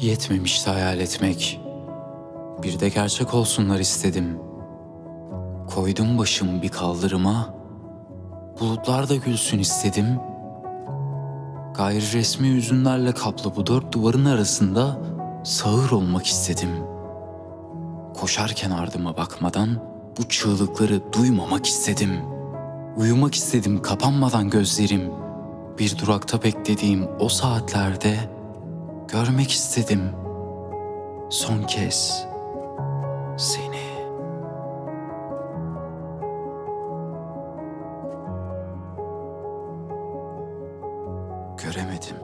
Yetmemişti hayal etmek. Bir de gerçek olsunlar istedim. Koydum başımı bir kaldırıma. Bulutlar da gülsün istedim. Gayri resmi hüzünlerle kaplı bu dört duvarın arasında sağır olmak istedim. Koşarken ardıma bakmadan bu çığlıkları duymamak istedim. Uyumak istedim kapanmadan gözlerim. Bir durakta beklediğim o saatlerde görmek istedim. Son kez seni. Göremedim.